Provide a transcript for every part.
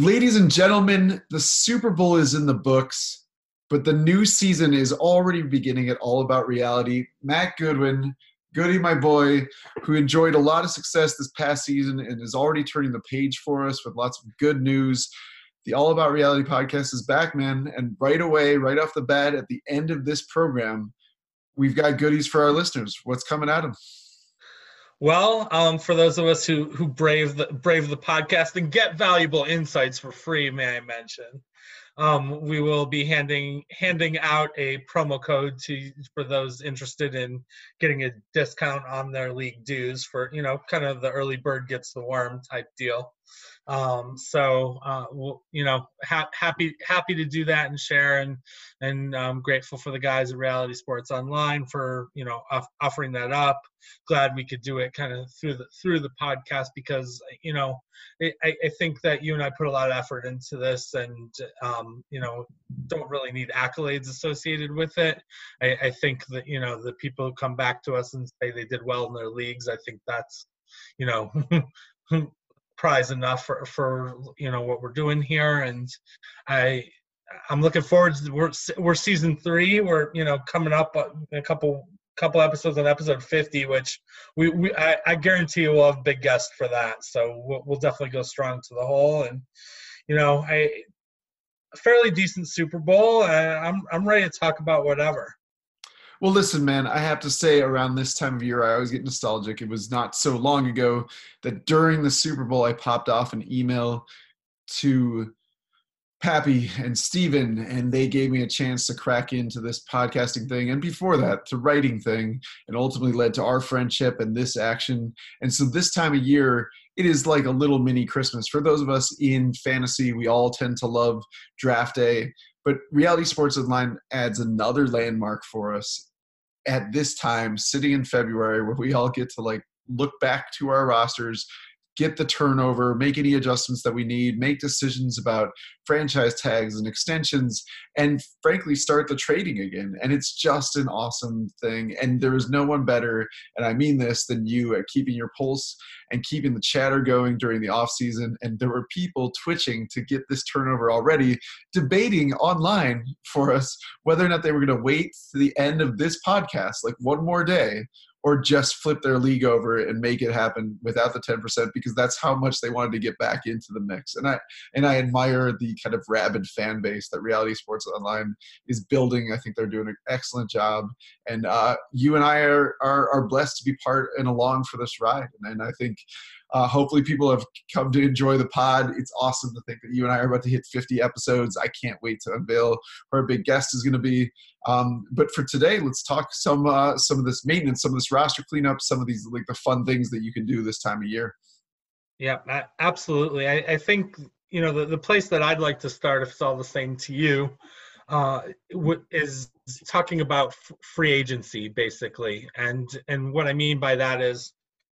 Ladies and gentlemen, the Super Bowl is in the books, but the new season is already beginning at All About Reality. Matt Goodwin, Goody, my boy, who enjoyed a lot of success this past season and is already turning the page for us with lots of good news. The All About Reality podcast is back, man. And right away, right off the bat, at the end of this program, we've got goodies for our listeners. What's coming at them? Well, um, for those of us who who brave the brave the podcast and get valuable insights for free, may I mention, um, we will be handing handing out a promo code to for those interested in getting a discount on their league dues for you know kind of the early bird gets the worm type deal. Um, so uh, we'll, you know, ha- happy happy to do that and share, and and um, grateful for the guys at Reality Sports Online for you know off- offering that up. Glad we could do it kind of through the through the podcast because you know I, I think that you and I put a lot of effort into this, and um, you know don't really need accolades associated with it. I, I think that you know the people who come back to us and say they did well in their leagues, I think that's you know prize enough for, for you know what we're doing here. And i i'm looking forward to we're, we're season three. We're you know coming up a couple couple episodes on episode 50 which we, we I, I guarantee you we'll have big guests for that. So we'll, we'll definitely go strong to the whole. And you know i a fairly decent super bowl. I'm i'm ready to talk about whatever well, listen, man, I have to say, around this time of year, I always get nostalgic. It was not so long ago that during the Super Bowl, I popped off an email to Pappy and Steven, and they gave me a chance to crack into this podcasting thing. And before that, to writing thing, and ultimately led to our friendship and this action. And so this time of year, it is like a little mini Christmas. For those of us in fantasy, we all tend to love draft day. But Reality Sports Online adds another landmark for us at this time, sitting in February, where we all get to like look back to our rosters, get the turnover, make any adjustments that we need, make decisions about franchise tags and extensions, and frankly, start the trading again. And it's just an awesome thing. And there is no one better, and I mean this, than you at keeping your pulse and keeping the chatter going during the off season. And there were people twitching to get this turnover already, debating online for us whether or not they were going to wait to the end of this podcast, like one more day, or just flip their league over and make it happen without the 10% because that's how much they wanted to get back into the mix. And i and i admire the kind of rabid fan base that reality sports online is building. I think they're doing an excellent job. And uh, you and i are, are, are blessed to be part and along for this ride. And, and i think uh, hopefully, people have come to enjoy the pod. It's awesome to think that you and I are about to hit 50 episodes. I can't wait to unveil who our big guest is going to be. Um, but for today, let's talk some uh, some of this maintenance, some of this roster cleanup, some of these like the fun things that you can do this time of year. Yeah, absolutely. I, I think you know the, the place that I'd like to start, if it's all the same to you, uh, is talking about free agency basically, and and what I mean by that is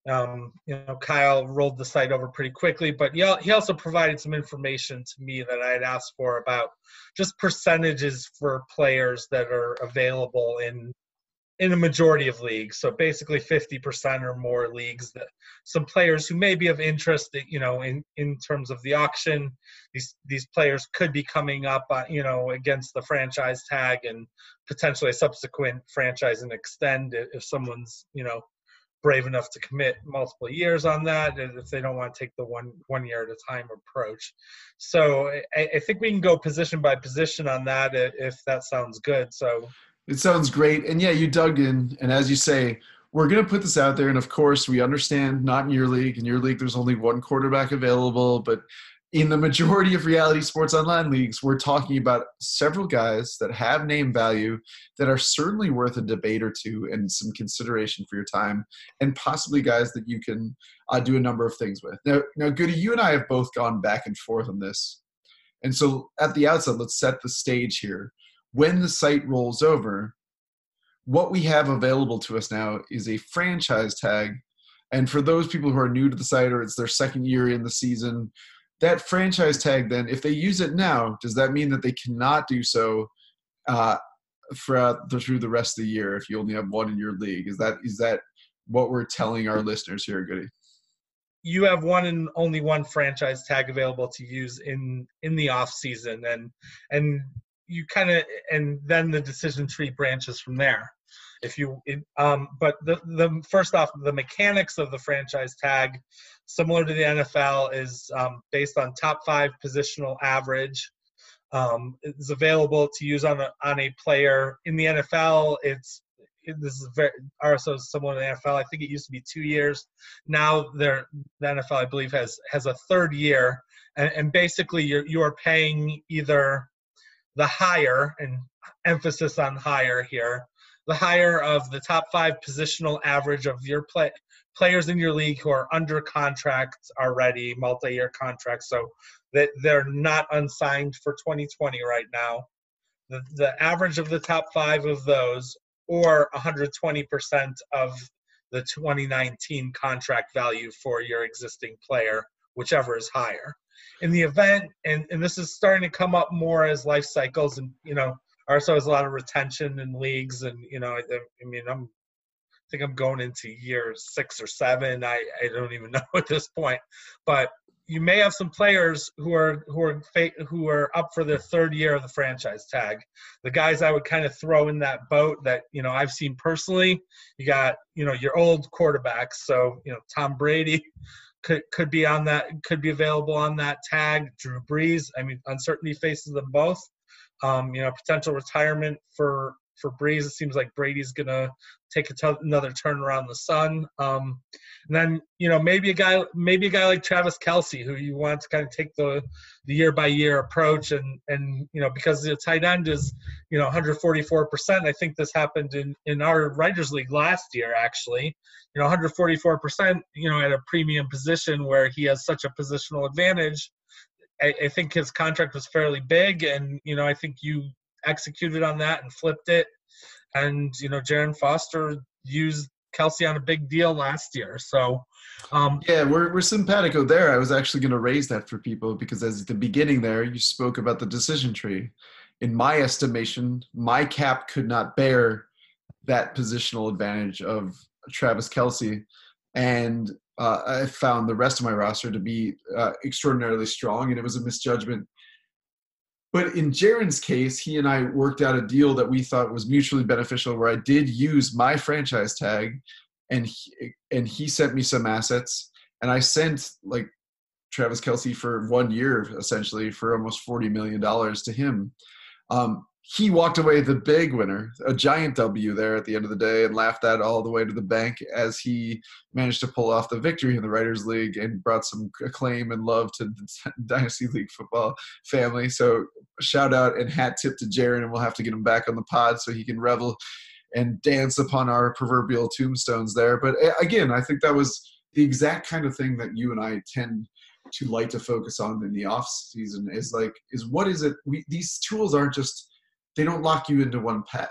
um, you know, Kyle rolled the site over pretty quickly, but he, he also provided some information to me that I had asked for about just percentages for players that are available in in a majority of leagues. So basically, 50% or more leagues that some players who may be of interest, that, you know, in in terms of the auction, these these players could be coming up, uh, you know, against the franchise tag and potentially a subsequent franchise and extend if someone's, you know brave enough to commit multiple years on that if they don't want to take the one one year at a time approach. So I, I, think we can go position by position on that if that sounds good so. It sounds great and yeah you dug in and as you say we're going to put this out there and of course we understand not in your league. In your league there's only one quarterback available but in the majority of reality sports online leagues, we're talking about several guys that have name value that are certainly worth a debate or two and some consideration for your time, and possibly guys that you can uh, do a number of things with. Now, now, Goody, you and I have both gone back and forth on this, and so at the outset, let's set the stage here. When the site rolls over, what we have available to us now is a franchise tag. And for those people who are new to the site or it's their second year in the season, that franchise tag then if they use it now does that mean that they cannot do so uh, throughout the, through the rest of the year if you only have one in your league? Is that is that what we're telling our listeners here goody? You have one and only one franchise tag available to use in in the off season and and you kind of and then the decision tree branches from there. If you it, um but the the first off the mechanics of the franchise tag similar to the nfl is um, based on top five positional average um, it's available to use on a on a player in the nfl it's this is very is similar to the NFL. I think it used to be two years. Now the NFL, I believe, has has a third year, and, and basically you're you are paying either the higher and emphasis on higher here, the higher of the top five positional average of your play players in your league who are under contract already, multi-year contracts, so that they're not unsigned for 2020 right now. The, the average of the top five of those or 120% of the 2019 contract value for your existing player, whichever is higher. In the event, and, and this is starting to come up more as life cycles, and you know, also has a lot of retention in leagues, and you know, I, I mean, I'm think I'm going into year six or seven. I, I don't even know at this point, but you may have some players who are who are who are up for their third year of the franchise tag. The guys I would kind of throw in that boat that you know I've seen personally. You got you know your old quarterbacks, so you know Tom Brady could could be on that could be available on that tag. Drew Brees. I mean, uncertainty faces them both. Um, you know, potential retirement for for Brees. It seems like Brady's gonna take another turn around the sun. Um, and then you know maybe a guy maybe a guy like Travis Kelce who you want to kind of take the the year by year approach and and you know because the tight end is you know 144 percent. I think this happened in in our writers league last year actually. You know 144 percent. You know at a premium position where he has such a positional advantage. I, I think his contract was fairly big, and you know I think you executed on that and flipped it. And you know, Jaron Foster used Kelce on a big deal last year. So um, yeah, we're we're simpatico there. I was actually going to raise that for people because as at the beginning there, you spoke about the decision tree. In my estimation, my cap could not bear that positional advantage of Travis Kelce. and uh, I found the rest of my roster to be uh, extraordinarily strong, and it was a misjudgment but in Jaron's case, he and I worked out a deal that we thought was mutually beneficial where I did use my franchise tag and he, and he sent me some assets and I sent like Travis Kelce for one year essentially for almost $40 million to him. Um, he walked away the big winner, a giant W there at the end of the day, and laughed that all the way to the bank as he managed to pull off the victory in the Writers League and brought some acclaim and love to the Dynasty League football family. So, shout out and hat tip to Jaron, and we'll have to get him back on the pod so he can revel and dance upon our proverbial tombstones there. But eh, again, I think that was the exact kind of thing that you and I tend to like to focus on in the off season is like is what is it we these tools aren't just they don't lock you into one path.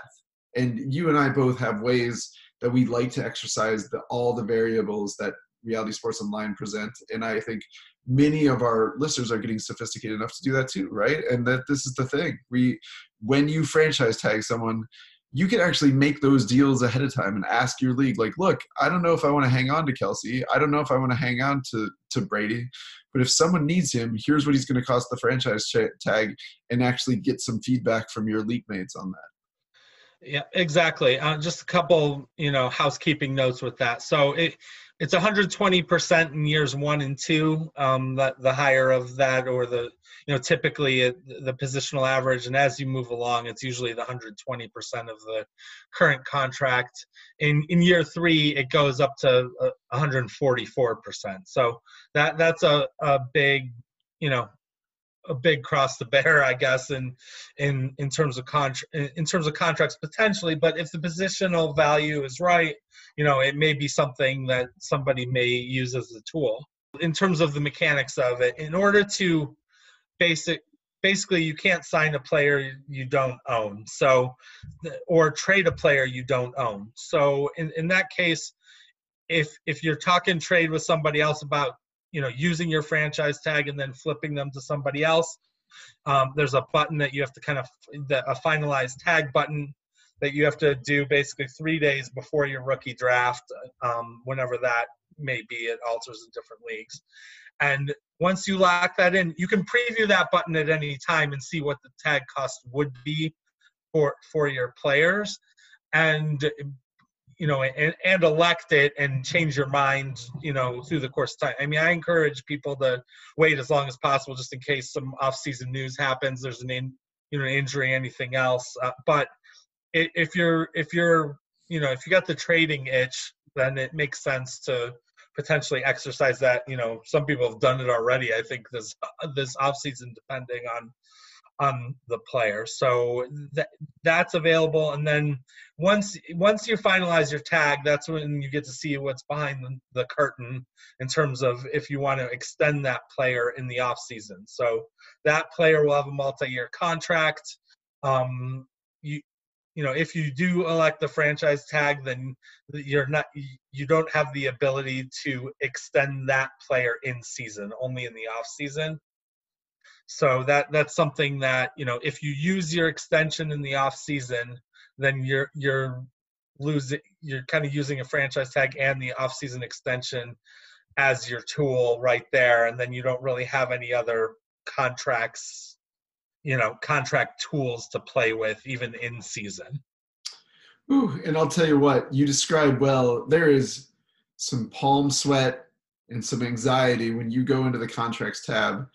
And you and I both have ways that we like to exercise the, all the variables that reality sports online present. And I think many of our listeners are getting sophisticated enough to do that too, right? And that this is the thing. We when you franchise tag someone, you can actually make those deals ahead of time and ask your league, like, look, I don't know if I want to hang on to kelce I don't know if I want to hang on to, to Brady. But if someone needs him, here's what he's going to cost the franchise tag and actually get some feedback from your league mates on that. Yeah, exactly. Uh, just a couple, you know, housekeeping notes with that. So it, it's 120% in years one and two. Um, that the higher of that, or the you know typically it, the positional average, and as you move along, it's usually the 120% of the current contract. In in year three, it goes up to 144%. So that that's a a big you know a big cross to bear, I guess, in in in terms of contract in terms of contracts potentially. But if the positional value is right, you know, it may be something that somebody may use as a tool. In terms of the mechanics of it, in order to basic basically you can't sign a player you don't own so or trade a player you don't own so in, in that case if if you're talking trade with somebody else about you know using your franchise tag and then flipping them to somebody else um, there's a button that you have to kind of the, a finalized tag button that you have to do basically three days before your rookie draft um, whenever that may be. It alters in different leagues. And once you lock that in, you can preview that button at any time and see what the tag cost would be for for your players. And you know, and, and elect it and change your mind, you know, through the course of time. I mean, I encourage people to wait as long as possible, just in case some off-season news happens. There's an in, you know, injury, anything else. Uh, but if you're if you're you know if you got the trading itch, then it makes sense to potentially exercise that. You know, some people have done it already. I think this this off season, depending on on the player. So that that's available, and then once once you finalize your tag, that's when you get to see what's behind the, the curtain in terms of if you want to extend that player in the off season. So that player will have a multi-year contract. Um, you you know if you do elect the franchise tag then you're not you don't have the ability to extend that player in season only in the off season so that that's something that you know if you use your extension in the off season, then you're you're losing you're kind of using a franchise tag and the off season extension as your tool right there, and then you don't really have any other contracts, you know, contract tools to play with even in season. Ooh, and I'll tell you what, you described well. There is some palm sweat and some anxiety when you go into the contracts tab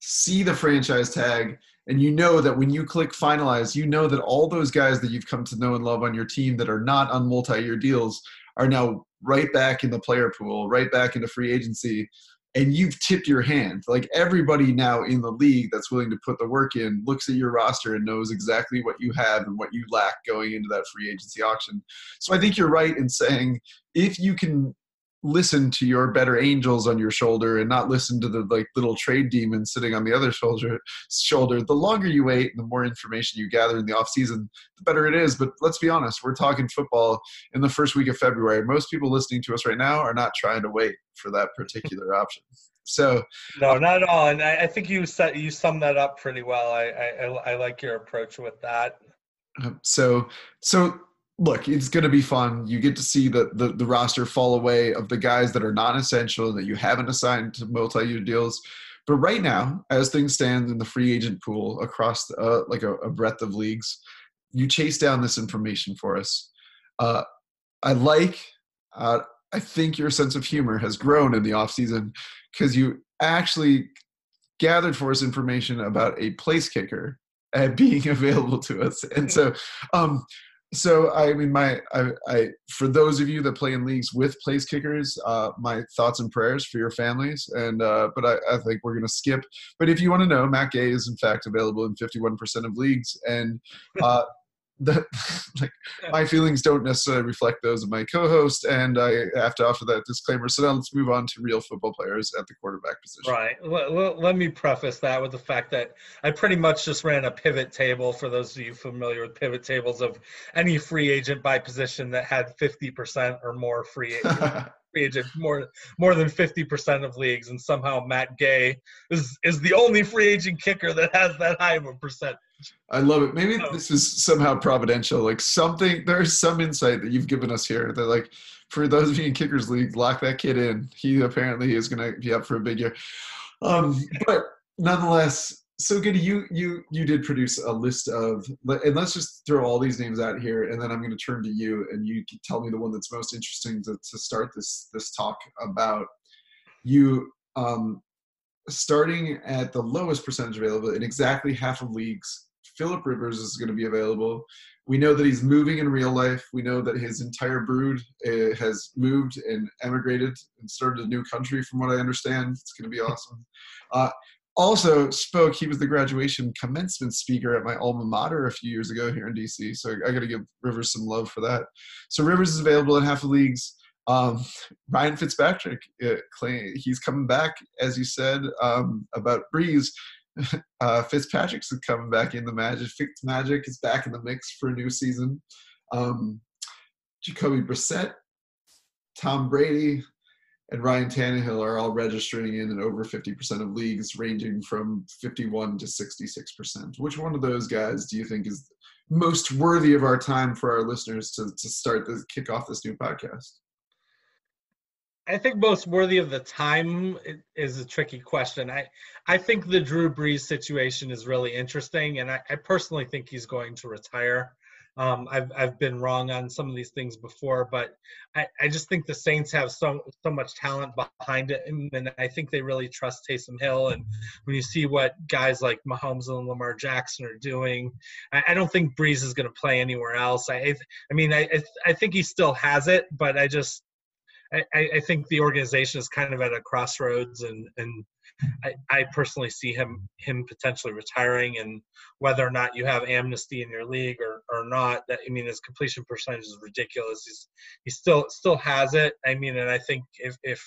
see the franchise tag, and you know that when you click finalize, you know that all those guys that you've come to know and love on your team that are not on multi year deals are now right back in the player pool, right back into free agency. And you've tipped your hand. Like everybody now in the league that's willing to put the work in looks at your roster and knows exactly what you have and what you lack going into that free agency auction. So I think you're right in saying if you can listen to your better angels on your shoulder and not listen to the like little trade demon sitting on the other shoulder shoulder. The longer you wait and the more information you gather in the off season the better it is. But let's be honest we're talking football in the first week of february. Most people listening to us right now are not trying to wait for that particular option. So no not at all. And i, I think you set you summed that up pretty well. I, I i like your approach with that. Um, so so look, it's going to be fun. You get to see the, the, the roster fall away of the guys that are non-essential that you haven't assigned to multi-year deals. But right now, as things stand in the free agent pool across uh, like a, a, breadth of leagues, you chase down this information for us. Uh, I like. Uh, I think your sense of humor has grown in the off season because you actually gathered for us information about a place kicker uh, being available to us, and so um, so I mean, my I, I for those of you that play in leagues with place kickers, uh, my thoughts and prayers for your families. And uh, but I, I think we're gonna skip. But if you want to know, Matt Gay is in fact available in 51% of leagues, and uh, that like my feelings don't necessarily reflect those of my co-host and i have to offer that disclaimer. So now let's move on to real football players at the quarterback position. Right. Let, let me preface that with the fact that i pretty much just ran a pivot table for those of you familiar with pivot tables of any free agent by position that had 50% or more free free agent more more than 50% of leagues and somehow Matt Gay is is the only free agent kicker that has that high of a percent. I love it. Maybe oh. this is somehow providential. Like something there's some insight that you've given us here that like for those of you in kickers league, lock that kid in. He apparently is going to be up for a big year. Um, but nonetheless, so good you you you did produce a list of and let's just throw all these names out here and then i'm going to turn to you and you can tell me the one that's most interesting to, to start this this talk about you um starting at the lowest percentage available in exactly half of leagues philip rivers is going to be available we know that he's moving in real life we know that his entire brood uh, has moved and emigrated and started a new country from what i understand it's going to be awesome uh, also spoke. He was the graduation commencement speaker at my alma mater a few years ago here in DC. So I got to give Rivers some love for that. So Rivers is available in half the leagues. Um, Ryan Fitzpatrick, uh, he's coming back, as you said um, about Brees. Uh, Fitzpatrick's coming back in the Magic. Fitz Magic is back in the mix for a new season. Um, Jacoby Brissett, Tom Brady, and Ryan Tannehill are all registering in in over 50% of leagues, ranging from 51 to 66%. Which one of those guys do you think is most worthy of our time for our listeners to, to start to kick off this new podcast? I think most worthy of the time is a tricky question. I, I think the Drew Brees situation is really interesting, and I, I personally think he's going to retire. Um, I've I've been wrong on some of these things before, but I, I just think the Saints have so so much talent behind it, and, I think they really trust Taysom Hill. And when you see what guys like Mahomes and Lamar Jackson are doing, I, I don't think Brees is going to play anywhere else. I I mean I I think he still has it, but I just I, I think the organization is kind of at a crossroads, and and I, I personally see him him potentially retiring, and whether or not you have amnesty in your league or, or not, that I mean his completion percentage is ridiculous. He's he still still has it. I mean, and I think if if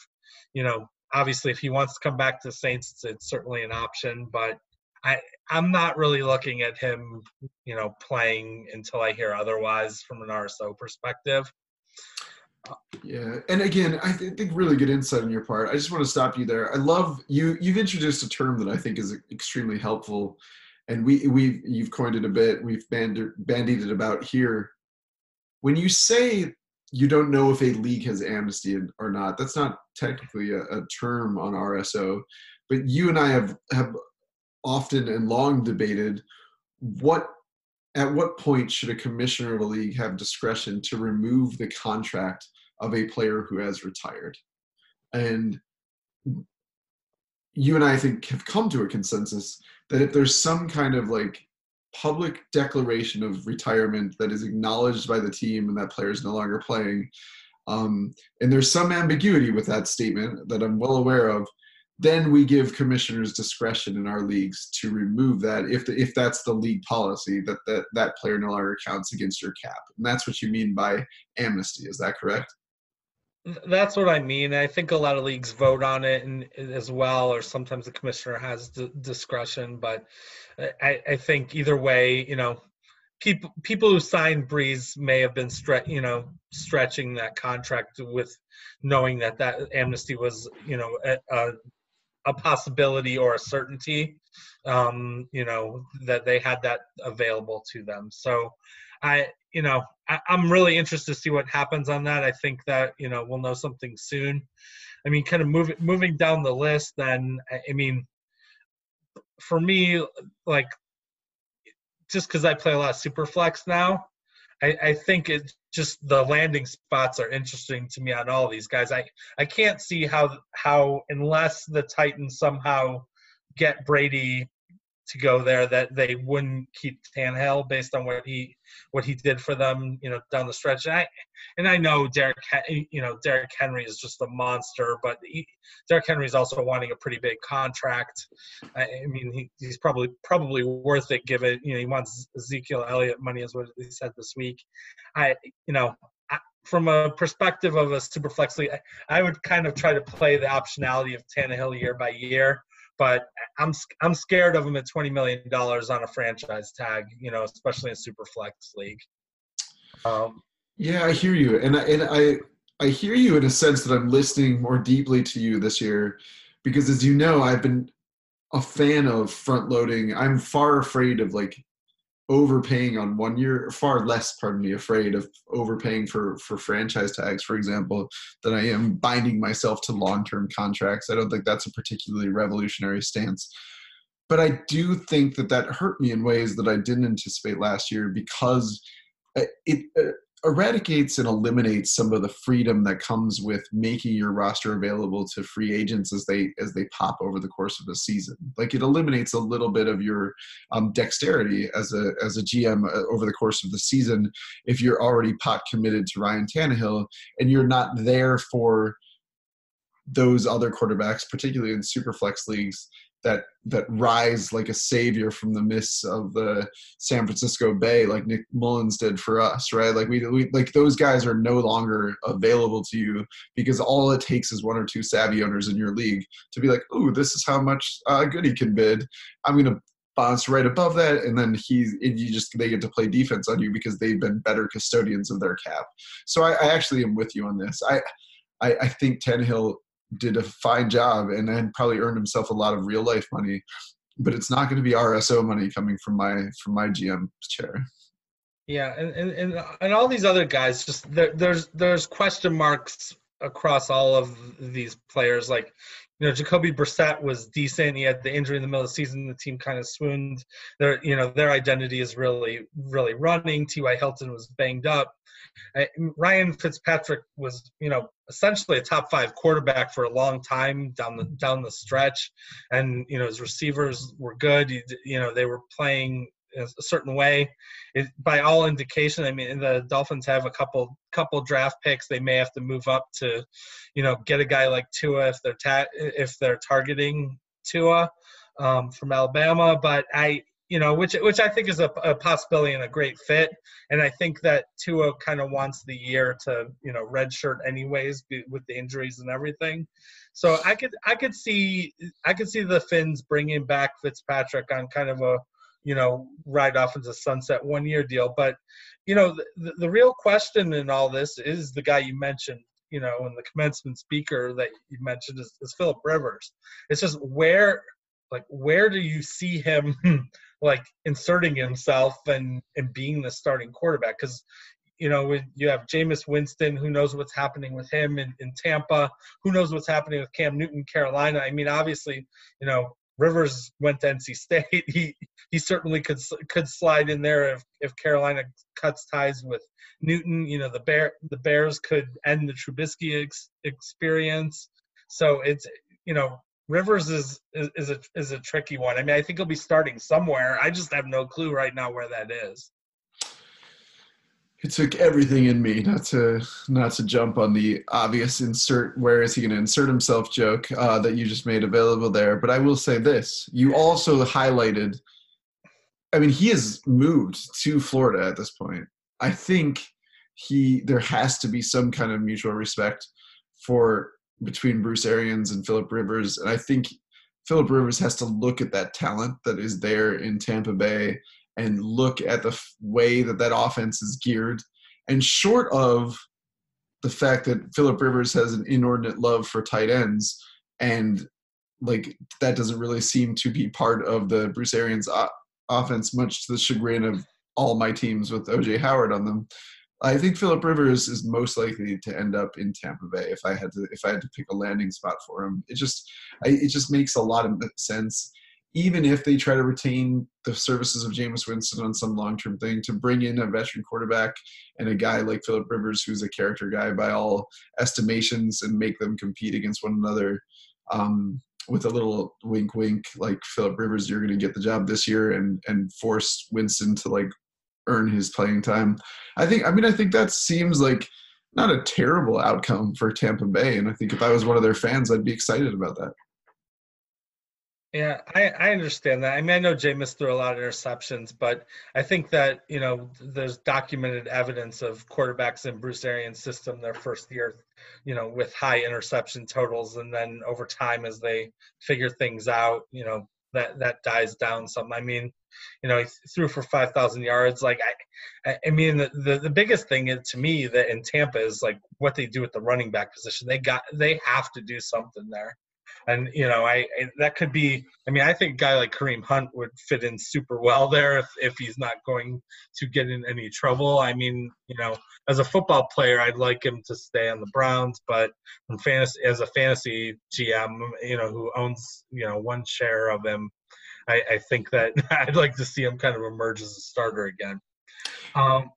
you know obviously if he wants to come back to the Saints, it's, it's certainly an option, but I I'm not really looking at him, you know, playing until I hear otherwise from an RSO perspective. Yeah, and again, I th- think really good insight on your part. I just want to stop you there. I love you. You've introduced a term that I think is extremely helpful, and we we've you've coined it a bit. We've band- bandied it about here. When you say you don't know if a league has amnesty or not, that's not technically a, a term on RSO, but you and I have have often and long debated what at what point should a commissioner of a league have discretion to remove the contract of a player who has retired? And you and I, I think have come to a consensus that if there's some kind of like public declaration of retirement that is acknowledged by the team and that player is no longer playing, um, and there's some ambiguity with that statement that I'm well aware of, then we give commissioners discretion in our leagues to remove that if the, if that's the league policy that, that that player no longer counts against your cap. And that's what you mean by amnesty. Is that correct? That's what i mean. I think a lot of leagues vote on it and as well or sometimes the commissioner has d- discretion but I, I think either way you know people people who signed Brees may have been stre- you know stretching that contract with knowing that that amnesty was you know a, a a possibility or a certainty um, you know that they had that available to them. So i you know I, i'm really interested to see what happens on that. I think that you know we'll know something soon. I mean kind of moving moving down the list then i mean for me like just because i play a lot of super flex now I, I think it just the landing spots are interesting to me on all these guys. I I can't see how how unless the Titans somehow get Brady to go there that they wouldn't keep Tannehill based on what he what he did for them, you know, down the stretch. And I and I know Derek, you know, Derrick Henry is just a monster, but he, Derrick Henry is also wanting a pretty big contract. I, I mean, he, he's probably probably worth it given you know he wants Ezekiel Elliott money, is what he said this week. I you know from a perspective of a super flex league, I would kind of try to play the optionality of Tannehill year by year but I'm I'm scared of him at twenty million dollars on a franchise tag, you know, especially in super flex league. Um, yeah, I hear you, and I, and I I hear you in a sense that I'm listening more deeply to you this year, because as you know, I've been a fan of front loading. I'm far afraid of like overpaying on one year far less pardon me afraid of overpaying for for franchise tags for example than i am binding myself to long-term contracts. I don't think that's a particularly revolutionary stance. But i do think that that hurt me in ways that i didn't anticipate last year because it, uh, eradicates and eliminates some of the freedom that comes with making your roster available to free agents as they as they pop over the course of a season. Like it eliminates a little bit of your um, dexterity as a as a GM uh, over the course of the season if you're already pot committed to Ryan Tannehill and you're not there for those other quarterbacks, particularly in super flex leagues, that that rise like a savior from the mists of the San Francisco Bay, like Nick Mullens did for us, right? Like we, we like those guys are no longer available to you because all it takes is one or two savvy owners in your league to be like, "Oh, this is how much uh, good he can bid. I'm gonna bounce right above that, and then he and you just they get to play defense on you because they've been better custodians of their cap. So I, I actually am with you on this. I I, I think Tannehill did a fine job and then probably earned himself a lot of real life money but it's not going to be rso money coming from my from my gm chair yeah and and, and, and all these other guys just there, there's there's question marks across all of these players. Like, you know, Jacoby Brissett was decent. He had the injury in the middle of the season. The team kind of swooned. Their, you know, their identity is really, really running. T.Y. Hilton was banged up. Ryan Fitzpatrick was, you know, essentially a top five quarterback for a long time down the down the stretch, and you know his receivers were good. You know, they were playing a certain way. It, by all indication, I mean the Dolphins have a couple couple draft picks. They may have to move up to, you know, get a guy like Tua if they're ta- if they're targeting Tua um, from Alabama. But I, you know, which which I think is a, a possibility and a great fit. And I think that Tua kind of wants the year to, you know, redshirt anyways with the injuries and everything. So I could I could see I could see the Fins bringing back Fitzpatrick on kind of a you know, ride off into sunset one year deal. But, you know, the, the real question in all this is the guy you mentioned, you know, and the commencement speaker that you mentioned is, is Philip Rivers. It's just where, like, where do you see him, like, inserting himself and, and being the starting quarterback? Because, you know, when you have Jameis Winston, who knows what's happening with him in, in Tampa, who knows what's happening with Cam Newton, Carolina. I mean, obviously, you know, Rivers went to NC State. He he certainly could could slide in there if, if Carolina cuts ties with Newton. You know the bear the Bears could end the Trubisky ex, experience. So it's you know Rivers is, is is a is a tricky one. I mean I think he'll be starting somewhere. I just have no clue right now where that is it took everything in me not to not to jump on the obvious insert where is he going to insert himself joke uh, that you just made available there. But i will say this you also highlighted i mean he has moved to florida at this point. I think he there has to be some kind of mutual respect for between bruce arians and philip rivers. And i think philip rivers has to look at that talent that is there in tampa bay and look at the f- way that that offense is geared. And short of the fact that Philip Rivers has an inordinate love for tight ends, and like that doesn't really seem to be part of the Bruce Arians o- offense, much to the chagrin of all my teams with OJ Howard on them. I think Philip Rivers is most likely to end up in Tampa Bay if I had to if I had to pick a landing spot for him. It just I, it just makes a lot of sense even if they try to retain the services of Jameis Winston on some long term thing, to bring in a veteran quarterback and a guy like Philip Rivers, who's a character guy by all estimations, and make them compete against one another. Um, with a little wink, wink, like Philip Rivers, you're going to get the job this year, and and force Winston to like earn his playing time. I think. I mean, I think that seems like not a terrible outcome for Tampa Bay, and I think if I was one of their fans, I'd be excited about that. Yeah, I, I understand that. I mean, I know Jameis threw a lot of interceptions, but I think that, you know, there's documented evidence of quarterbacks in Bruce Arians' system their first year, you know, with high interception totals. And then over time, as they figure things out, you know, that, that dies down some. I mean, you know, he threw for 5,000 yards. Like, I, I mean, the, the, the biggest thing to me that in Tampa is like what they do with the running back position. They got, they have to do something there and you know, I, I, that could be. I mean, I think a guy like Kareem Hunt would fit in super well there if if he's not going to get in any trouble. I mean, you know, as a football player, I'd like him to stay on the Browns, but fantasy as a fantasy GM, you know, who owns you know one share of him, I, I think that I'd like to see him kind of emerge as a starter again. Um,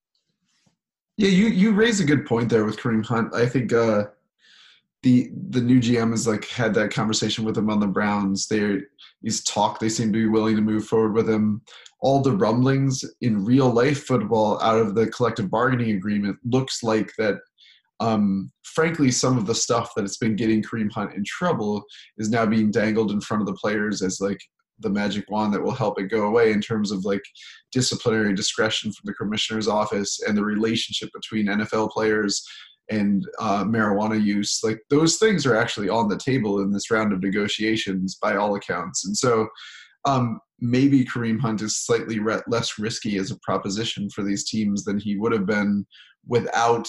yeah, you you raise a good point there with Kareem Hunt. I think. uh the the new GM has like had that conversation with him on the Browns. They he's talked. They seem to be willing to move forward with him. All the rumblings in real life football out of the collective bargaining agreement looks like that. Um, frankly, some of the stuff that has been getting Kareem Hunt in trouble is now being dangled in front of the players as like the magic wand that will help it go away in terms of like disciplinary discretion from the commissioner's office and the relationship between NFL players and uh, marijuana use like those things are actually on the table in this round of negotiations by all accounts. And so um, maybe kareem hunt is slightly re- less risky as a proposition for these teams than he would have been without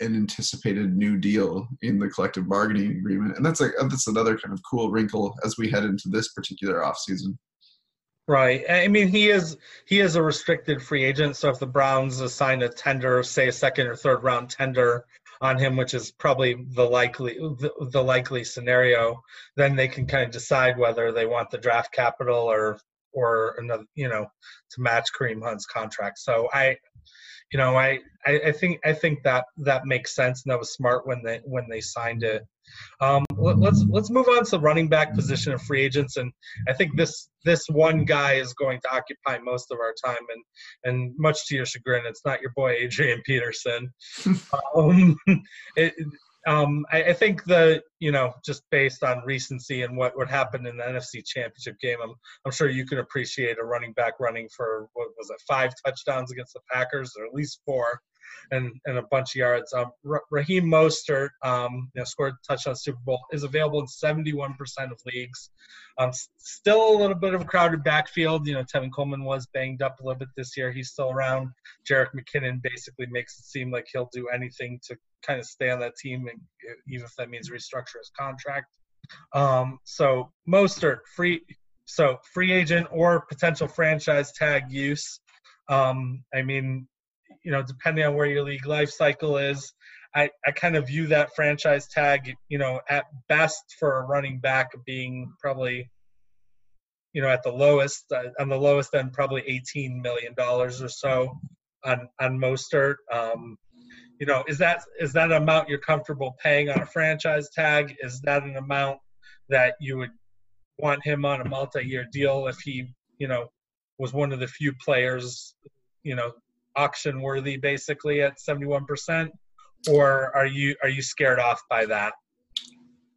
an anticipated new deal in the collective bargaining agreement. And that's like that's another kind of cool wrinkle as we head into this particular offseason Right. I mean, he is he is a restricted free agent. So if the Browns assign a tender, say a second or third round tender on him, which is probably the likely the, the likely scenario, then they can kind of decide whether they want the draft capital or or another, you know, to match Kareem Hunt's contract. So I, you know, I, I, I think I think that that makes sense, and that was smart when they when they signed it. Um, let, let's let's move on to the running back position of free agents, and I think this this one guy is going to occupy most of our time, and and much to your chagrin, it's not your boy Adrian Peterson. um, it, um, I, I, think the you know just based on recency and what what happened in the NFC Championship game, I'm I'm sure you can appreciate a running back running for what was it five touchdowns against the Packers or at least four and, and a bunch of yards. Um, Raheem Mostert, um, you know, scored a touchdown Super Bowl, is available in 71% of leagues. Um, still a little bit of a crowded backfield. You know, Tevin Coleman was banged up a little bit this year. He's still around. Jerick McKinnon basically makes it seem like he'll do anything to kind of stay on that team, and even if that means restructure his contract. Um, so Mostert, free, so free agent or potential franchise tag use. Um, I mean, you know, depending on where your league life cycle is, I, I kind of view that franchise tag, you know, at best for a running back being probably, you know, at the lowest, uh, on the lowest end, probably $18 million or so on, on Mostert. Um, you know, is that is that an amount you're comfortable paying on a franchise tag? Is that an amount that you would want him on a multi-year deal if he, you know, was one of the few players, you know, auction worthy basically at 71% or are you are you scared off by that?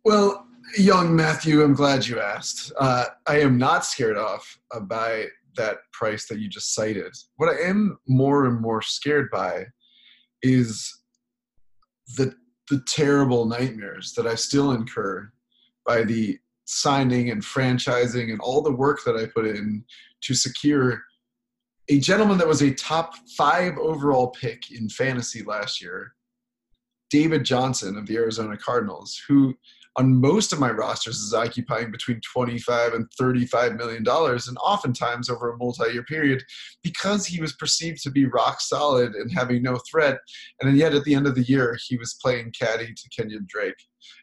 Well young matthew i'm glad you asked. Uh, i am not scared off by that price that you just cited. What i am more and more scared by is the the terrible nightmares that i still incur by the signing and franchising and all the work that i put in to secure a gentleman that was a top five overall pick in fantasy last year, David Johnson of the Arizona Cardinals, who on most of my rosters is occupying between 25 and 35 million dollars and oftentimes over a multi-year period because he was perceived to be rock solid and having no threat. And yet at the end of the year he was playing caddy to Kenyan Drake.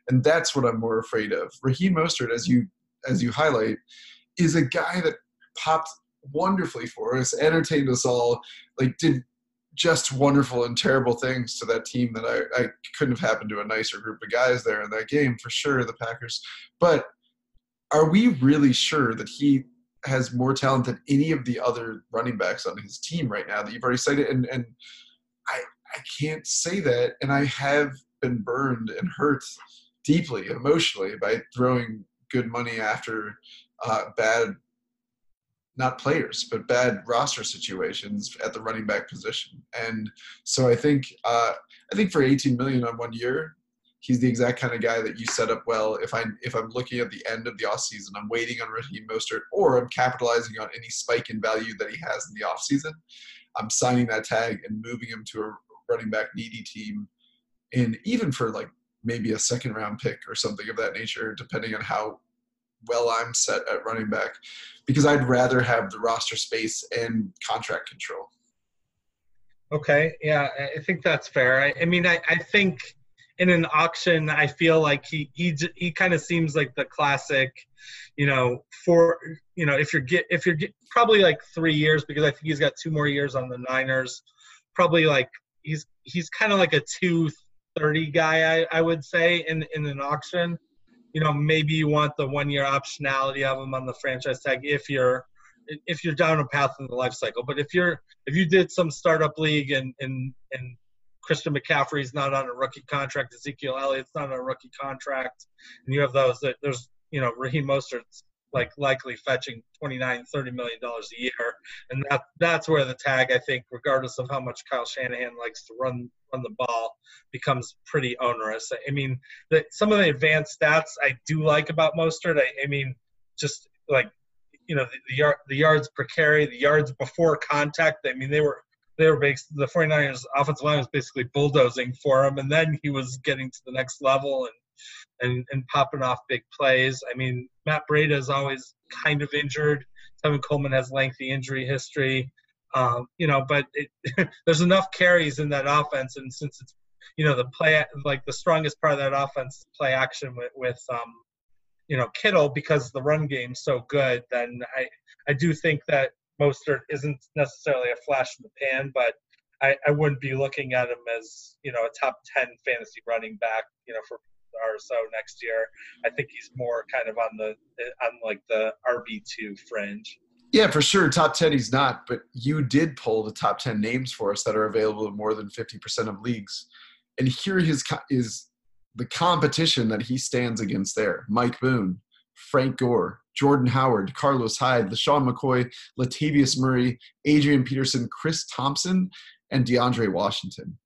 And that's what I'm more afraid of. Raheem Mostert as you as you highlight is a guy that popped wonderfully for us, entertained us all, like did just wonderful and terrible things to that team that I, I couldn't have happened to a nicer group of guys there in that game for sure, the Packers. But are we really sure that he has more talent than any of the other running backs on his team right now that you've already cited? And and I I can't say that. And I have been burned and hurt deeply emotionally by throwing good money after uh, bad not players, but bad roster situations at the running back position. And so I think uh, I think for 18 million on one year, he's the exact kind of guy that you set up well. If I if I'm looking at the end of the offseason, I'm waiting on Raheem Mostert, or I'm capitalizing on any spike in value that he has in the offseason. I'm signing that tag and moving him to a running back needy team, and even for like maybe a second round pick or something of that nature, depending on how well I'm set at running back because I'd rather have the roster space and contract control. Okay, yeah, I think that's fair. I, I mean, I, I think in an auction, I feel like he he he kind of seems like the classic, you know, for you know, if you're get if you're get, probably like three years because I think he's got two more years on the Niners. Probably like he's he's kind of like a two thirty guy, I, I would say in in an auction you know maybe you want the one year optionality of them on the franchise tag if you're if you're down a path in the life cycle. But if you're if you did some startup league and and and Christian McCaffrey's not on a rookie contract, Ezekiel Elliott's not on a rookie contract, and you have those that there's you know Raheem Mostert's like likely fetching 29 30 million dollars a year. And that that's where the tag i think regardless of how much kyle shanahan likes to run run the ball becomes pretty onerous. I mean the, some of the advanced stats i do like about mostert i, I mean just like you know the, the, yard, the yards per carry the yards before contact i mean they were they were the 49ers offensive line was basically bulldozing for him and then he was getting to the next level and and, and popping off big plays. I mean, Matt Breida is always kind of injured. Tevin Coleman has lengthy injury history. Um, you know, but it, there's enough carries in that offense, and since it's you know the play like the strongest part of that offense is play action with with um you know Kittle because the run game's so good. Then I I do think that Mostert isn't necessarily a flash in the pan, but I, I wouldn't be looking at him as you know a top ten fantasy running back you know for or so next year. I think he's more kind of on the on like the RB two fringe. Yeah, for sure. Top 10, he's not, but you did pull the top 10 names for us that are available in more than 50% of leagues. And here his is the competition that he stands against there Mike Boone, Frank Gore, Jordan Howard, Carlos Hyde, LeSean McCoy, Latavius Murray, Adrian Peterson, Chris Thompson, and DeAndre Washington.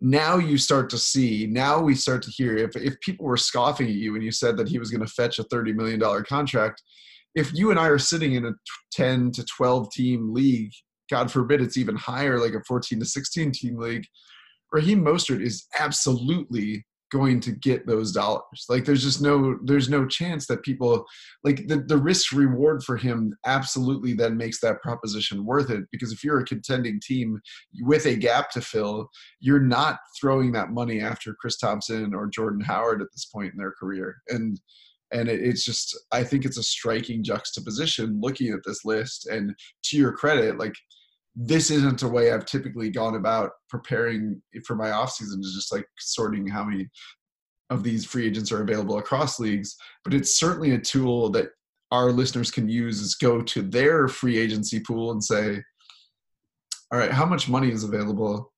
Now you start to see, now we start to hear if, if people were scoffing at you and you said that he was going to fetch a $30 million contract, if you and I are sitting in a 10 to 12 team league, God forbid it's even higher, like a 14 to 16 team league, Raheem Mostert is absolutely going to get those dollars. Like there's just no there's no chance that people like the, the risk reward for him absolutely then makes that proposition worth it because if you're a contending team with a gap to fill, you're not throwing that money after Chris Thompson or Jordan Howard at this point in their career. And and it, it's just i think it's a striking juxtaposition looking at this list and to your credit like this isn't a way i've typically gone about preparing for my off season is just like sorting how many of these free agents are available across leagues but it's certainly a tool that our listeners can use is go to their free agency pool and say all right how much money is available?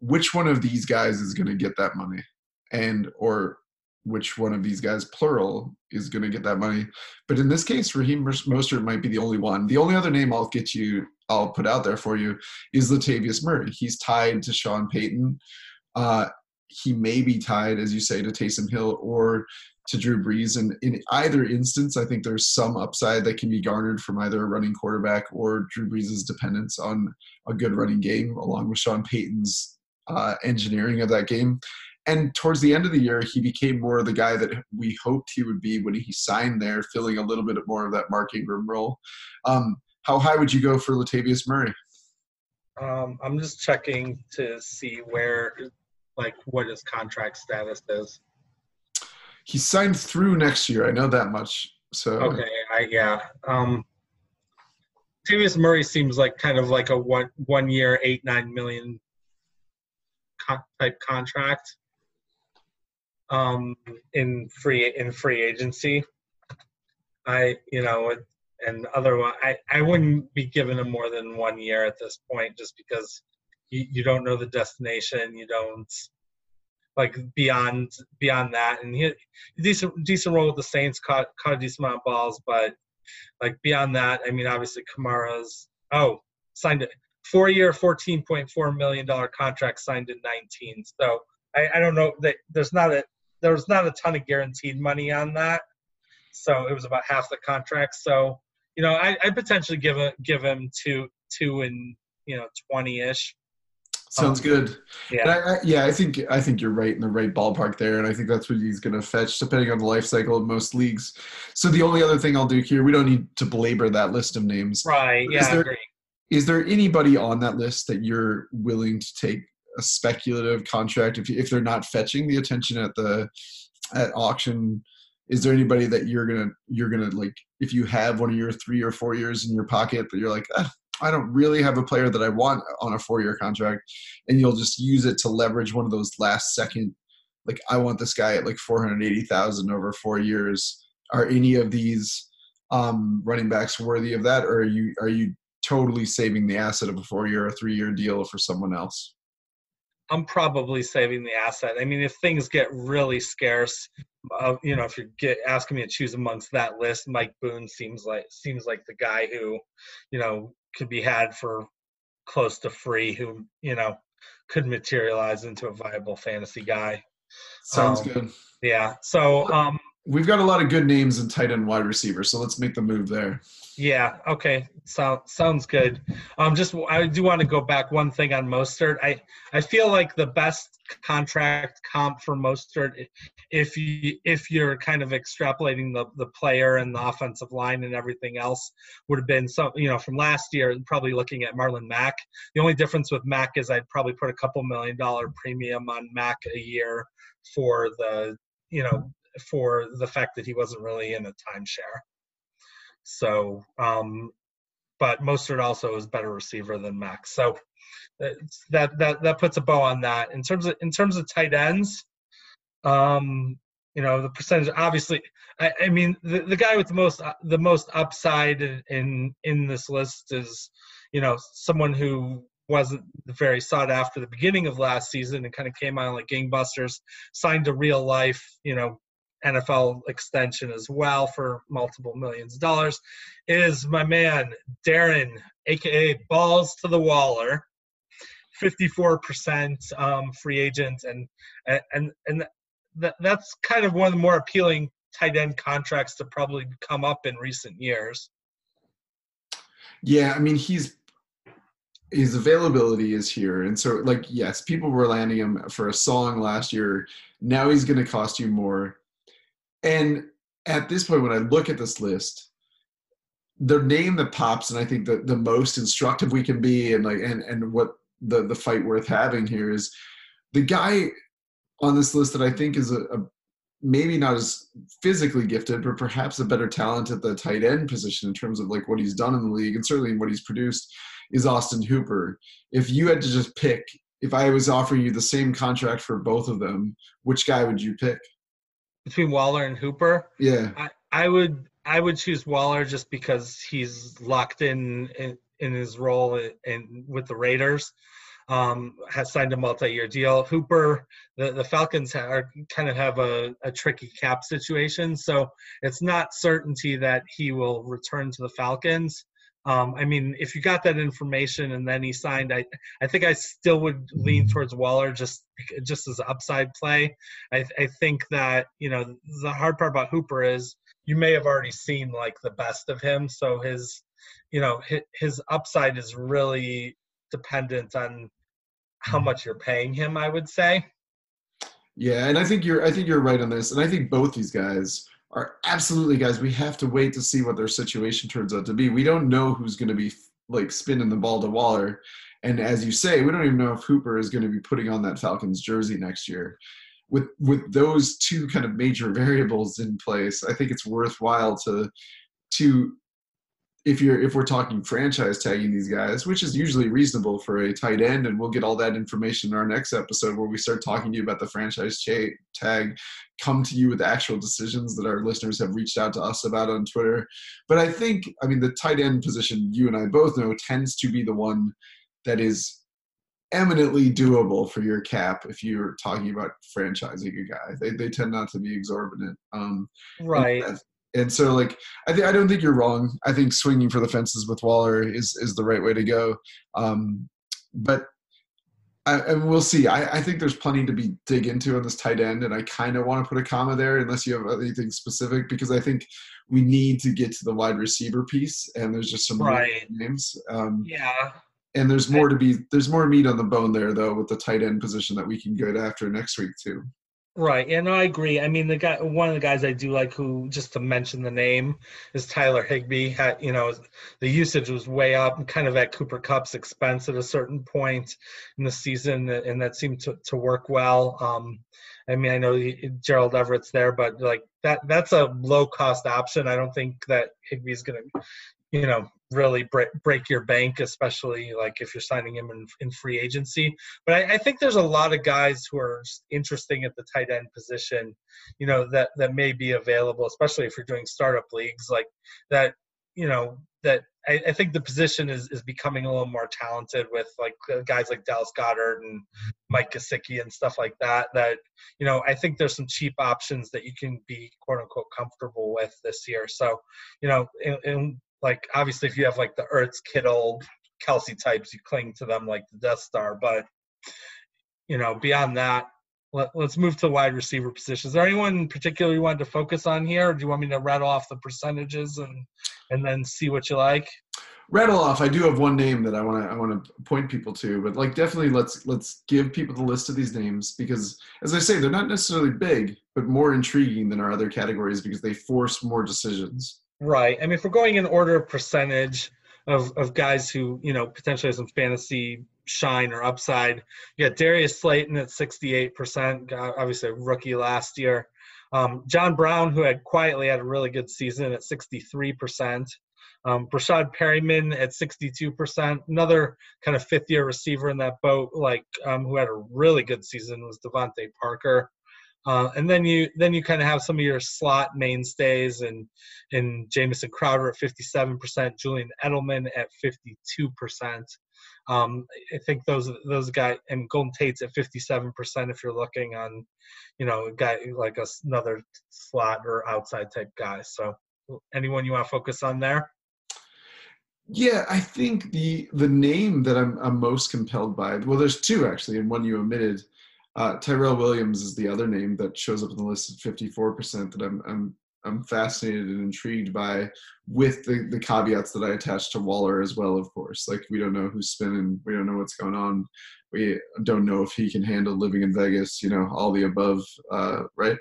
Which one of these guys is going to get that money? And or which one of these guys, plural, is going to get that money. But in this case, Raheem Mostert might be the only one. The only other name I'll get you, I'll put out there for you, is Latavius Murray. He's tied to Sean Payton. Uh, he may be tied, as you say, to Taysom Hill or to Drew Brees. And in either instance, I think there's some upside that can be garnered from either a running quarterback or Drew Brees' dependence on a good running game, along with Sean Payton's uh, engineering of that game and towards the end of the year, he became more the guy that we hoped he would be when he signed there, filling a little bit more of that Mark Ingram role. Um, how high would you go for Latavius Murray? Um, I'm just checking to see where, like, what his contract status is. He signed through next year. I know that much. So okay, I yeah. Um, Latavius Murray seems like kind of like a one one year, eight nine million type contract um, in free in free agency. I you know and otherwise I, I wouldn't be giving him more than one year at this point just because you, you don't know the destination you don't like beyond beyond that and he decent decent role with the Saints caught caught a decent amount of balls but like beyond that I mean obviously Kamara's oh signed a four year fourteen point four million dollar contract signed in nineteen so I, I don't know that there's not a there was not a ton of guaranteed money on that, so it was about half the contract. So you know, I I potentially give a give him two two and you know twenty ish. Sounds um, good. Yeah, I, I, yeah. I think I think you're right in the right ballpark there, and I think that's what he's going to fetch, depending on the life cycle of most leagues. So the only other thing I'll do here, we don't need to belabor that list of names. Right. Yeah. Is there, is there anybody on that list that you're willing to take a speculative contract. If if they're not fetching the attention at the at auction is there anybody that you're gonna you're gonna like if you have one of your three or four years in your pocket that you're like ah, i don't really have a player that i want on a four year contract and you'll just use it to leverage one of those last second like i want this guy at like 480000 over four years are any of these um, running backs worthy of that or are you are you totally saving the asset of a four year or three year deal for someone else I'm probably saving the asset. I mean, if things get really scarce, uh, you know, if you're get, asking me to choose amongst that list, Mike Boone seems like seems like the guy who, you know, could be had for close to free, who you know could materialize into a viable fantasy guy. Sounds um, good. Yeah. So, um, we've got a lot of good names in tight end wide receiver, so let's make the move there. Yeah. Okay. So sounds good. Um, just I do want to go back one thing on Mostert. I I feel like the best contract comp for Mostert, if you if you're kind of extrapolating the the player and the offensive line and everything else, would have been some you know from last year. Probably looking at Marlon Mack. The only difference with Mack is I'd probably put a couple million dollar premium on Mack a year for the you know for the fact that he wasn't really in a timeshare. So, um, but Mostert also is better receiver than Max. So that that that puts a bow on that. In terms of in terms of tight ends, um, you know the percentage. Obviously, I, I mean the, the guy with the most the most upside in in this list is you know someone who wasn't very sought after the beginning of last season and kind of came on like gangbusters, signed to real life, you know, NFL extension as well for multiple millions of dollars, is my man Darren, aka Balls to the Waller, 54% um, free agent, and and and that, that's kind of one of the more appealing tight end contracts to probably come up in recent years. Yeah, I mean he's his availability is here, and so like yes, people were landing him for a song last year. Now he's going to cost you more and at this point, when I look at this list, the name that pops, and I think the, the most instructive we can be, and like, and and what the the fight worth having here is the guy on this list that I think is a, a maybe not as physically gifted, but perhaps a better talent at the tight end position in terms of like what he's done in the league and certainly what he's produced is Austin Hooper. If you had to just pick, if I was offering you the same contract for both of them, which guy would you pick? Between Waller and Hooper. Yeah. I, I would I would choose Waller just because he's locked in in, in his role in, with the Raiders. Um, has signed a multi-year deal. Hooper, the, the Falcons are kind of have a, a tricky cap situation, so it's not certainty that he will return to the Falcons. Um, I mean, if you got that information and then he signed, I I think I still would lean towards Waller just just as upside play. I I think that you know the hard part about Hooper is you may have already seen like the best of him, so his you know his, his upside is really dependent on how much you're paying him. I would say. Yeah, and I think you're I think you're right on this, and I think both these guys are absolutely guys. We have to wait to see what their situation turns out to be. We don't know who's going to be like spinning the ball to Waller, and as you say, we don't even know if Hooper is going to be putting on that Falcons jersey next year. With with those two kind of major variables in place, I think it's worthwhile to to if you're if we're talking franchise tagging these guys, which is usually reasonable for a tight end, and we'll get all that information in our next episode where we start talking to you about the franchise cha- tag, come to you with actual decisions that our listeners have reached out to us about on Twitter. But I think, I mean, the tight end position, you and I both know, tends to be the one that is eminently doable for your cap if you're talking about franchising a guy. They they tend not to be exorbitant. Um, right. And so like I think I don't think you're wrong. I think swinging for the fences with Waller is is the right way to go. Um, but I, and we'll see. I, I think there's plenty to be dig into on this tight end, and I kind of want to put a comma there, unless you have anything specific, because I think we need to get to the wide receiver piece, and there's just some right. names. Um, yeah. And there's more to be. There's more meat on the bone there, though, with the tight end position that we can get after next week too. Right, and I agree. I mean, the guy, one of the guys I do like, who just to mention the name, is Tyler. Had, you know, the usage was way up, kind of at Cooper Kupp's expense at a certain point in the season, and that seemed to, to work well. Um, I mean, I know Gerald Everett's there, but like that, that's a low cost option. I don't think that Higbee's going to, you know, really break, break your bank, especially like if you're signing him in, in free agency. But I, I, think there's a lot of guys who are interesting at the tight end position, you know, that that may be available, especially if you're doing startup leagues like that. You know, that I, I think the position is is becoming a little more talented with like guys like Dallas Goedert and Mike Gesicki and stuff like that. That you know, I think there's some cheap options that you can be quote unquote comfortable with this year. So, you know, in, in like obviously if you have like the Earth's Kittle, Kelce types, you cling to them like the Death Star. But you know, beyond that, let, us move to wide receiver position. Is there anyone in particular you wanted to focus on here, or do you want me to rattle off the percentages and and then see what you like? Rattle off. I do have one name that I want to I want to point people to, but like definitely let's let's give people the list of these names because, as I say, they're not necessarily big, but more intriguing than our other categories because they force more decisions. Right. I mean, if we're going in order of percentage of of guys who you know potentially have some fantasy shine or upside. You got Darius Slayton at 68%, obviously rookie last year. Um, John Brown, who had quietly had a really good season at 63%. Um, Breshad Perriman at 62%. Another kind of fifth year receiver in that boat, like um, who had a really good season, was DeVante Parker. Uh, and then you then you kind of have some of your slot mainstays and in Jamison Crowder at 57%, Julian Edelman at 52%. Um, I think those those guys and Golden Tate's at 57% if you're looking on, you know, a guy like a, another slot or outside type guy. So anyone you want to focus on there? Yeah, I think the the name that I'm I'm most compelled by. Well, there's two actually, and one you omitted. Uh, Tyrell Williams is the other name that shows up in the list at 54% that I'm I'm I'm fascinated and intrigued by, with the the caveats that I attach to Waller as well. Of course, like we don't know who's spinning, we don't know what's going on, we don't know if he can handle living in Vegas. You know, all the above, uh, right?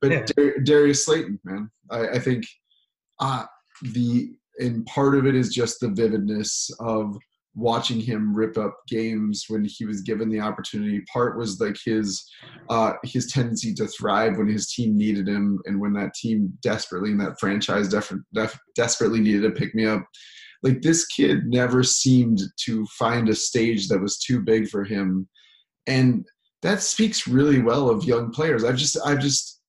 But yeah. Dar- Darius Slayton, man, I, I think uh, the and part of it is just the vividness of watching him rip up games when he was given the opportunity. Part was like his uh, his tendency to thrive when his team needed him, and when that team desperately and that franchise def- def- desperately needed a pick me up. Like this kid never seemed to find a stage that was too big for him, and that speaks really well of young players. I've just I've just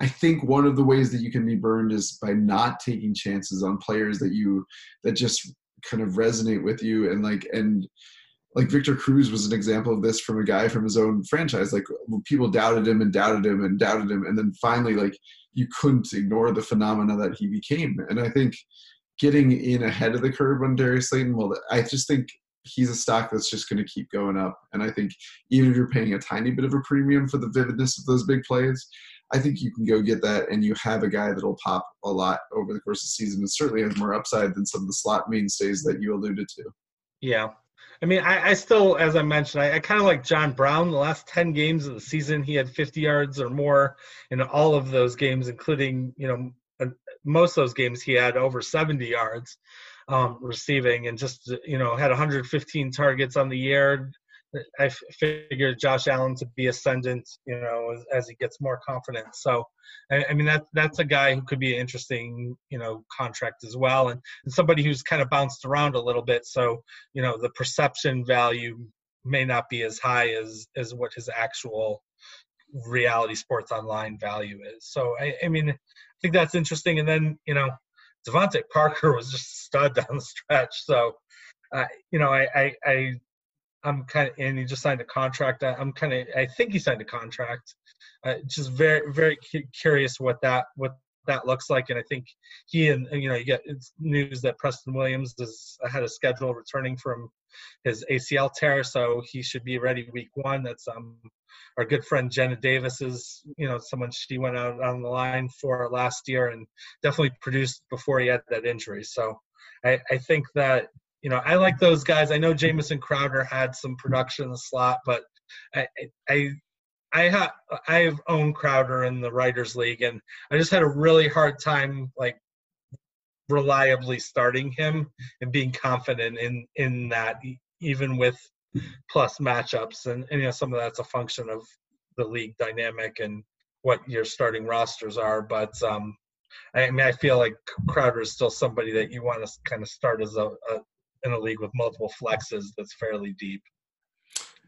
I think one of the ways that you can be burned is by not taking chances on players that you that just kind of resonate with you and like and like Victor Cruz was an example of this from a guy from his own franchise. Like people doubted him and doubted him and doubted him, and then finally, like you couldn't ignore the phenomena that he became. And I think getting in ahead of the curve on Darius Slayton, well, I just think he's a stock that's just going to keep going up. And I think even if you're paying a tiny bit of a premium for the vividness of those big plays, I think you can go get that, and you have a guy that'll pop a lot over the course of the season. And certainly has more upside than some of the slot mainstays that you alluded to. Yeah, I mean, I, I still, as I mentioned, I, I kind of like John Brown. The last ten games of the season, he had 50 yards or more in all of those games, including you know uh, most of those games he had over 70 yards um, receiving, and just you know had 115 targets on the year. I figure Josh Allen to be ascendant, you know, as, as he gets more confident. So, I, I, mean, that that's a guy who could be an interesting, you know, contract as well, and, and somebody who's kind of bounced around a little bit. So, you know, the perception value may not be as high as as what his actual reality sports online value is. So, I, I mean, I think that's interesting. And then, you know, DeVante Parker was just stud down the stretch. So, uh, you know, I, I, I I'm kind of, and he just signed a contract. I'm kind of, I think he signed a contract. Uh, just very, very curious what that, what that looks like. And I think he and, you know, you get news that Preston Williams is ahead of schedule returning from his ACL tear. So he should be ready week one. That's, um, our good friend Jenna Davis is, you know, someone she went out on the line for last year and definitely produced before he had that injury. So I, I think that you know, I like those guys. I know Jamison Crowder had some production in the slot, but I I I have I have owned Crowder in the Writers League, and I just had a really hard time like reliably starting him and being confident in in that, even with plus matchups, and, and you know some of that's a function of the league dynamic and what your starting rosters are, but um, I mean, I feel like Crowder is still somebody that you want to kind of start as a, a, in a league with multiple flexes that's fairly deep.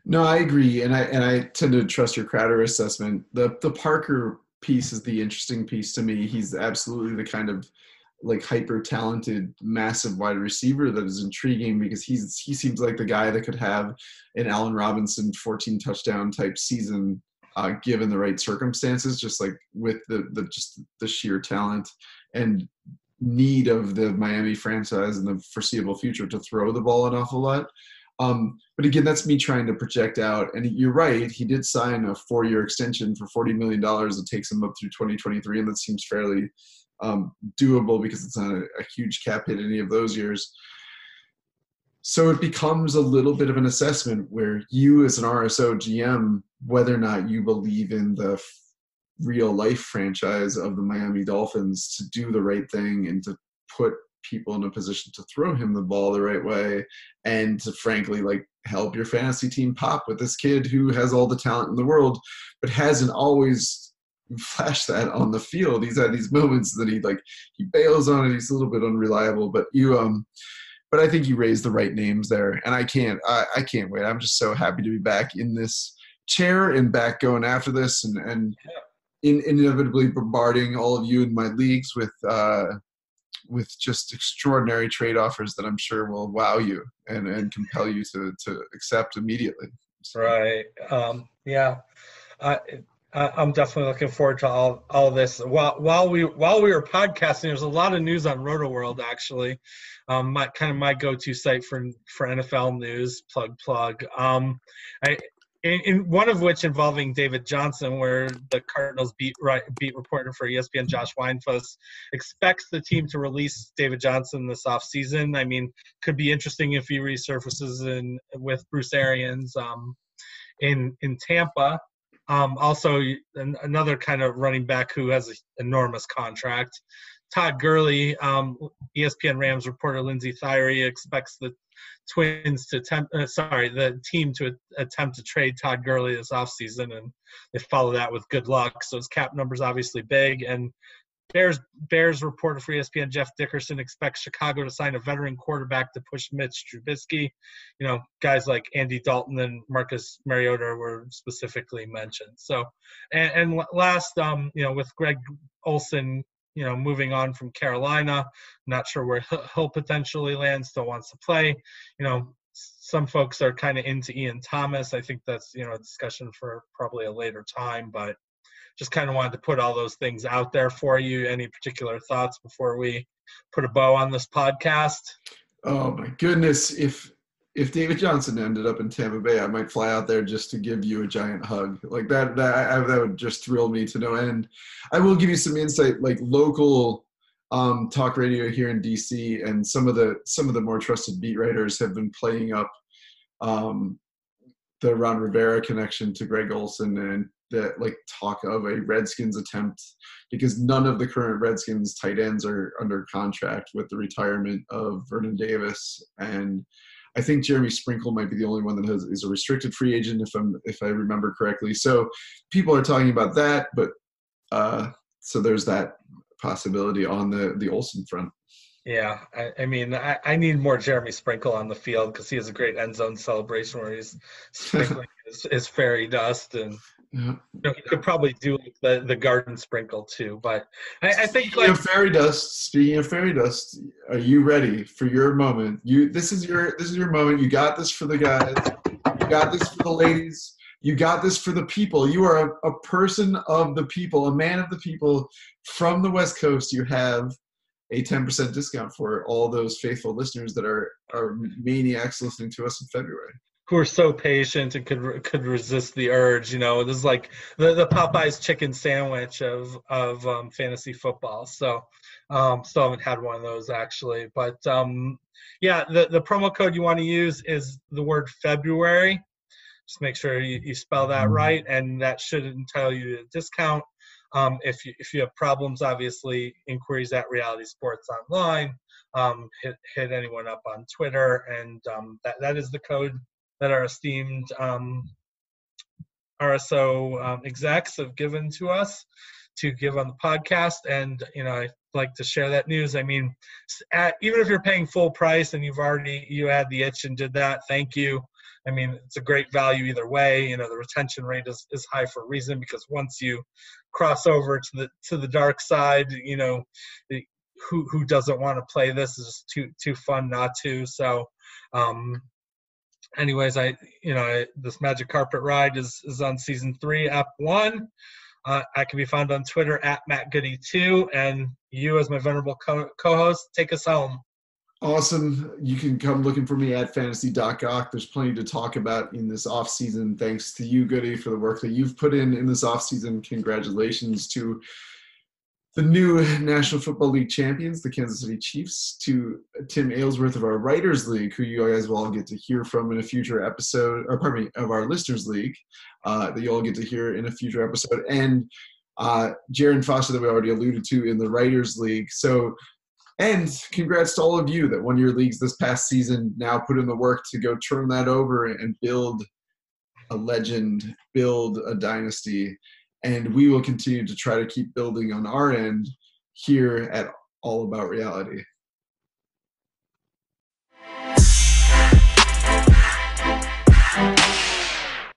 No, I agree, and I and I tend to trust your Crowder assessment. The the Parker piece is the interesting piece to me. He's absolutely the kind of like hyper talented, massive wide receiver that is intriguing because he's he seems like the guy that could have an Allen Robinson 14 touchdown type season uh, given the right circumstances, just like with the the just the sheer talent and need of the Miami franchise in the foreseeable future to throw the ball an awful lot. Um, but again, that's me trying to project out. And you're right, he did sign a four year extension for $40 million that takes him up through 2023, and that seems fairly um, doable because it's not a, a huge cap hit any of those years. So it becomes a little bit of an assessment where you, as an RSO GM, whether or not you believe in the real life franchise of the Miami Dolphins to do the right thing and to put people in a position to throw him the ball the right way and to frankly like help your fantasy team pop with this kid who has all the talent in the world but hasn't always flashed that on the field. He's had these moments that he like he bails on it he's a little bit unreliable but you um but i think you raised the right names there and i can't i, I can't wait. I'm just so happy to be back in this chair and back going after this and and in, inevitably bombarding all of you in my leagues with uh with just extraordinary trade offers that I'm sure will wow you and, and compel you to, to accept immediately. So. Right. Um, yeah. I, I'm definitely looking forward to all all this. While while we while we were podcasting, there's a lot of news on Rotoworld actually. Um, my kind of my go-to site for for NFL news. Plug plug. Um, I in, in, one of which involving David Johnson, where the Cardinals beat right, beat reporter for ESPN Josh Weinfuss expects the team to release David Johnson this offseason. I mean, could be interesting if he resurfaces in with Bruce Arians um, in in Tampa. Um, also, an, another kind of running back who has an enormous contract. Todd Gurley, um, ESPN Rams reporter Lindsey Thiry expects the Twins to attempt, uh, sorry, the team to attempt to trade Todd Gurley this offseason, and they follow that with good luck. So his cap number's obviously big. And Bears Bears reporter for ESPN Jeff Dickerson expects Chicago to sign a veteran quarterback to push Mitch Trubisky. You know, guys like Andy Dalton and Marcus Mariota were specifically mentioned. So, and, and last, um, you know, with Greg Olsen you know, moving on from Carolina. Not sure where he'll potentially land. Still wants to play. You know, some folks are kind of into Ian Thomas. I think that's you know a discussion for probably a later time, but just kind of wanted to put all those things out there for you. Any particular thoughts before we put a bow on this podcast? Oh my goodness! If if David Johnson ended up in Tampa Bay, I might fly out there just to give you a giant hug. Like that, that, I, that would just thrill me to no end. I will give you some insight, like local um, talk radio here in DC, and some of the some of the more trusted beat writers have been playing up um, the Ron Rivera connection to Greg Olsen and that like talk of a Redskins attempt because none of the current Redskins tight ends are under contract with the retirement of Vernon Davis and I think Jeremy Sprinkle might be the only one that has is a restricted free agent if I'm if I remember correctly. So people are talking about that, but uh, so there's that possibility on the the Olsen front. Yeah, I, I mean, I, I, need more Jeremy Sprinkle on the field because he has a great end zone celebration where he's sprinkling his, his, fairy dust and yeah. You know, could probably do like the, the garden sprinkle too, but I, I think speaking like of fairy dust. Speaking of fairy dust, are you ready for your moment? You this is your this is your moment. You got this for the guys. You got this for the ladies. You got this for the people. You are a, a person of the people, a man of the people from the West Coast. You have a 10% discount for all those faithful listeners that are are maniacs listening to us in February who are so patient and could could resist the urge. You know, this is like the, the Popeyes chicken sandwich of of um, fantasy football. So, um, still haven't had one of those actually, but um, yeah, the the promo code you want to use is the word February. Just make sure you, you spell that mm-hmm. right, and that should entitle you to a discount. Um, if you if you have problems, obviously inquiries at Reality Sports Online. Um, hit hit anyone up on Twitter, and um, that that is the code that our esteemed um, RSO um, execs have given to us to give on the podcast. And, you know, I like to share that news. I mean, at, even if you're paying full price and you've already, you had the itch and did that, thank you. I mean, it's a great value either way. You know, the retention rate is, is high for a reason because once you cross over to the to the dark side, you know, who who doesn't want to play this is too too fun not to. So, um, anyways, I you know this Magic Carpet Ride is is on season three, app one. Uh, I can be found on Twitter at Matt Goody two, and you as my venerable co- co-host, take us home. Awesome. You can come looking for me at fantasy.gawk. There's plenty to talk about in this off season. Thanks to you, Goody, for the work that you've put in in this off season. Congratulations to the new National Football League champions, the Kansas City Chiefs, to Tim Aylesworth of our Writers League, who you guys will all get to hear from in a future episode, or pardon me, of our Listeners League, uh, that you all get to hear in a future episode, and uh, Jaron Foster that we already alluded to in the Writers League. So and congrats to all of you that won your leagues this past season. Now put in the work to go turn that over and build a legend, build a dynasty. And we will continue to try to keep building on our end here at All About Reality.